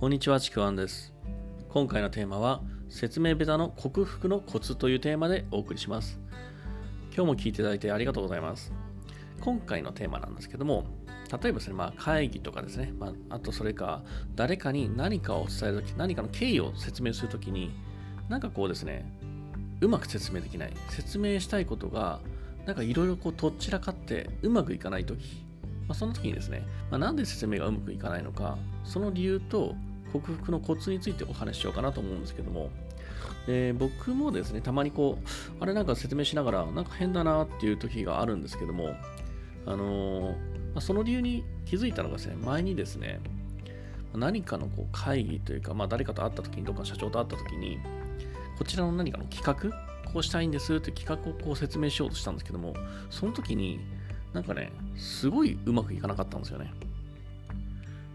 こんにちは、ちくわんです。今回のテーマは、説明ベタの克服のコツというテーマでお送りします。今日も聞いていただいてありがとうございます。今回のテーマなんですけども、例えばですね、まあ、会議とかですね、まあ、あとそれか、誰かに何かを伝えるとき、何かの経緯を説明するときに、なんかこうですね、うまく説明できない。説明したいことが、なんかいろいろこうとっちらかってうまくいかないとき、まあ、その時にですね、まあ、なんで説明がうまくいかないのか、その理由と克服のコツについてお話ししようかなと思うんですけども、で僕もですね、たまにこう、あれなんか説明しながら、なんか変だなっていう時があるんですけども、あのー、その理由に気づいたのがですね、前にですね、何かのこう会議というか、まあ、誰かと会った時に、どっか社長と会った時に、こちらの何かの企画、こうしたいんですって企画をこう説明しようとしたんですけども、その時に、なんかね、すごいうまくいかなかったんですよね。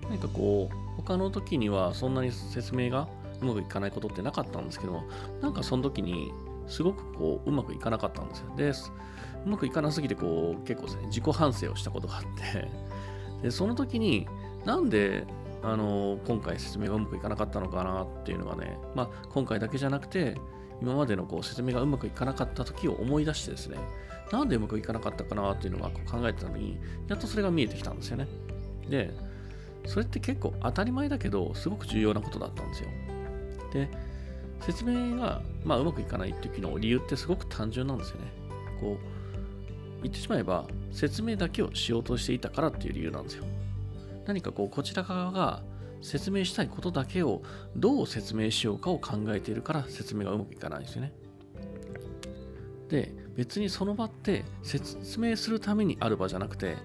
何かこう、他の時にはそんなに説明がうまくいかないことってなかったんですけど、なんかその時にすごくこう、うまくいかなかったんですよ。で、うまくいかなすぎて、こう、結構ですね、自己反省をしたことがあって、で、その時に、なんで、あの、今回説明がうまくいかなかったのかなっていうのがね、まあ、今回だけじゃなくて、今までのこう説明がうまくいかなかった時を思い出してですね、なんでうまくいかなかったかなっていうのがこう考えてたのに、やっとそれが見えてきたんですよね。で、それって結構当たり前だけど、すごく重要なことだったんですよ。で、説明が、まあ、うまくいかない時の理由ってすごく単純なんですよね。こう、言ってしまえば、説明だけをしようとしていたからっていう理由なんですよ。何かこう、こちら側が説明したいことだけをどう説明しようかを考えているから説明がうまくいかないんですよね。で、別にその場って説明するためにある場じゃなくて、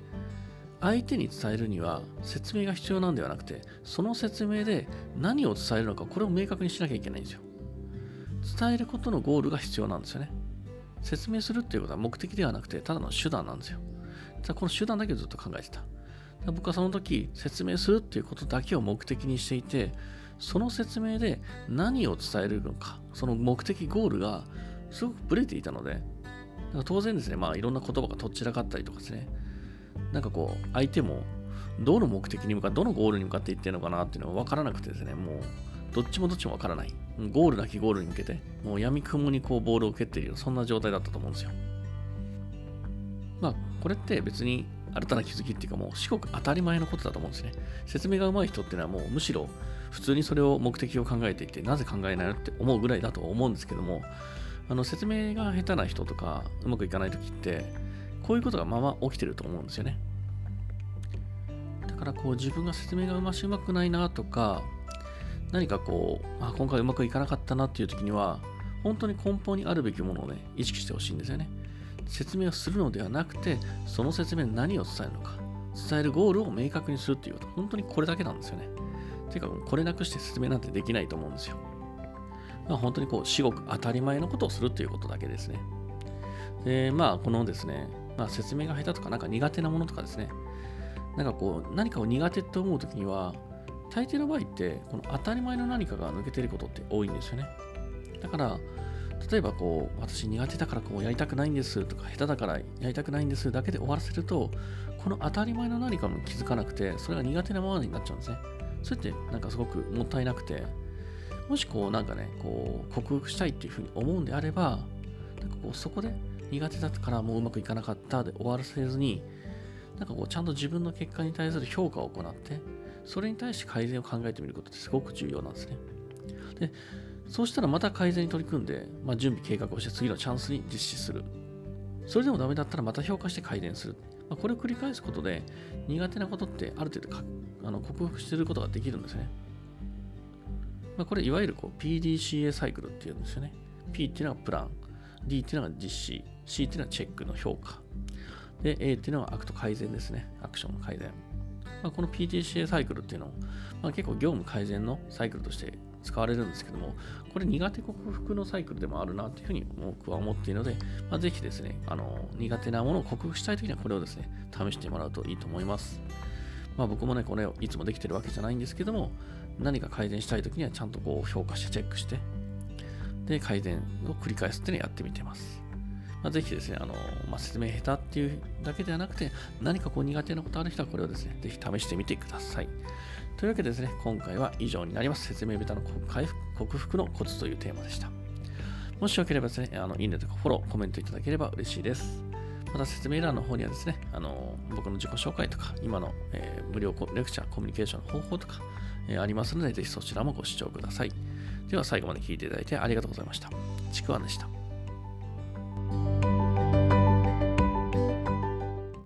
相手に伝えるには説明が必要なんではなくて、その説明で何を伝えるのか、これを明確にしなきゃいけないんですよ。伝えることのゴールが必要なんですよね。説明するっていうことは目的ではなくて、ただの手段なんですよ。ただこの手段だけずっと考えてた。僕はその時、説明するっていうことだけを目的にしていて、その説明で何を伝えるのか、その目的、ゴールがすごくブレていたので、当然ですね、まあいろんな言葉がとっちらかったりとかですね、なんかこう、相手もどの目的に向かって、どのゴールに向かっていってるのかなっていうのが分からなくてですね、もう、どっちもどっちも分からない。ゴールなきゴールに向けて、もう闇雲にこうボールを蹴っているような、そんな状態だったと思うんですよ。まあ、これって別に新たな気づきっていうかもう至極当たり前のことだと思うんですね。説明が上手い人っていうのはもうむしろ普通にそれを目的を考えていて、なぜ考えないのって思うぐらいだと思うんですけども、あの説明が下手な人とかうまくいかない時って、こういうことがまま起きてると思うんですよね。だからこう自分が説明がうましうまくないなとか、何かこう、あ今回うまくいかなかったなっていう時には、本当に根本にあるべきものをね、意識してほしいんですよね。説明をするのではなくて、その説明で何を伝えるのか、伝えるゴールを明確にするっていうこと、本当にこれだけなんですよね。ていうか、これなくして説明なんてできないと思うんですよ。まあ、本当にこう、至極当たり前のことをするっていうことだけですね。で、まあ、このですね、まあ、説明が下手とか、なんか苦手なものとかですね、なんかこう、何かを苦手って思うときには、大抵の場合って、この当たり前の何かが抜けてることって多いんですよね。だから、例えばこう、私苦手だからこうやりたくないんですとか、下手だからやりたくないんですだけで終わらせると、この当たり前の何かも気づかなくて、それが苦手なままになっちゃうんですね。それってなんかすごくもったいなくて、もしこうなんかね、こう克服したいっていうふうに思うんであれば、なんかこうそこで苦手だったからもううまくいかなかったで終わらせずに、なんかこうちゃんと自分の結果に対する評価を行って、それに対して改善を考えてみることってすごく重要なんですね。で、そうしたらまた改善に取り組んで、まあ、準備計画をして次のチャンスに実施する。それでもダメだったらまた評価して改善する。まあ、これを繰り返すことで苦手なことってある程度かあの克服することができるんですね。まあ、これいわゆるこう PDCA サイクルっていうんですよね。P っていうのがプラン、D っていうのが実施、C っていうのはチェックの評価。で、A っていうのは Act 改善ですね。アクションの改善。まあ、この PDCA サイクルっていうのを、まあ、結構業務改善のサイクルとして使われるんですけども、これ苦手克服のサイクルでもあるなというふうに僕は思っているので、まあ、ぜひですね、あの苦手なものを克服したいときにはこれをですね、試してもらうといいと思います。まあ、僕もね、これをいつもできてるわけじゃないんですけども、何か改善したいときにはちゃんとこう評価してチェックして、で、改善を繰り返すっていうのをやってみてます。まあ、ぜひですね、あのまあ、説明下手っていうだけではなくて、何かこう苦手なことある人はこれをですね、ぜひ試してみてください。というわけでですね、今回は以上になります。説明下手の回復克服のコツというテーマでした。もしよければですね、あのいいねとかフォロー、コメントいただければ嬉しいです。また説明欄の方にはですね、あの僕の自己紹介とか、今の、えー、無料レクチャー、コミュニケーションの方法とか、えー、ありますので、ぜひそちらもご視聴ください。では最後まで聞いていただいてありがとうございました。ちくわでした。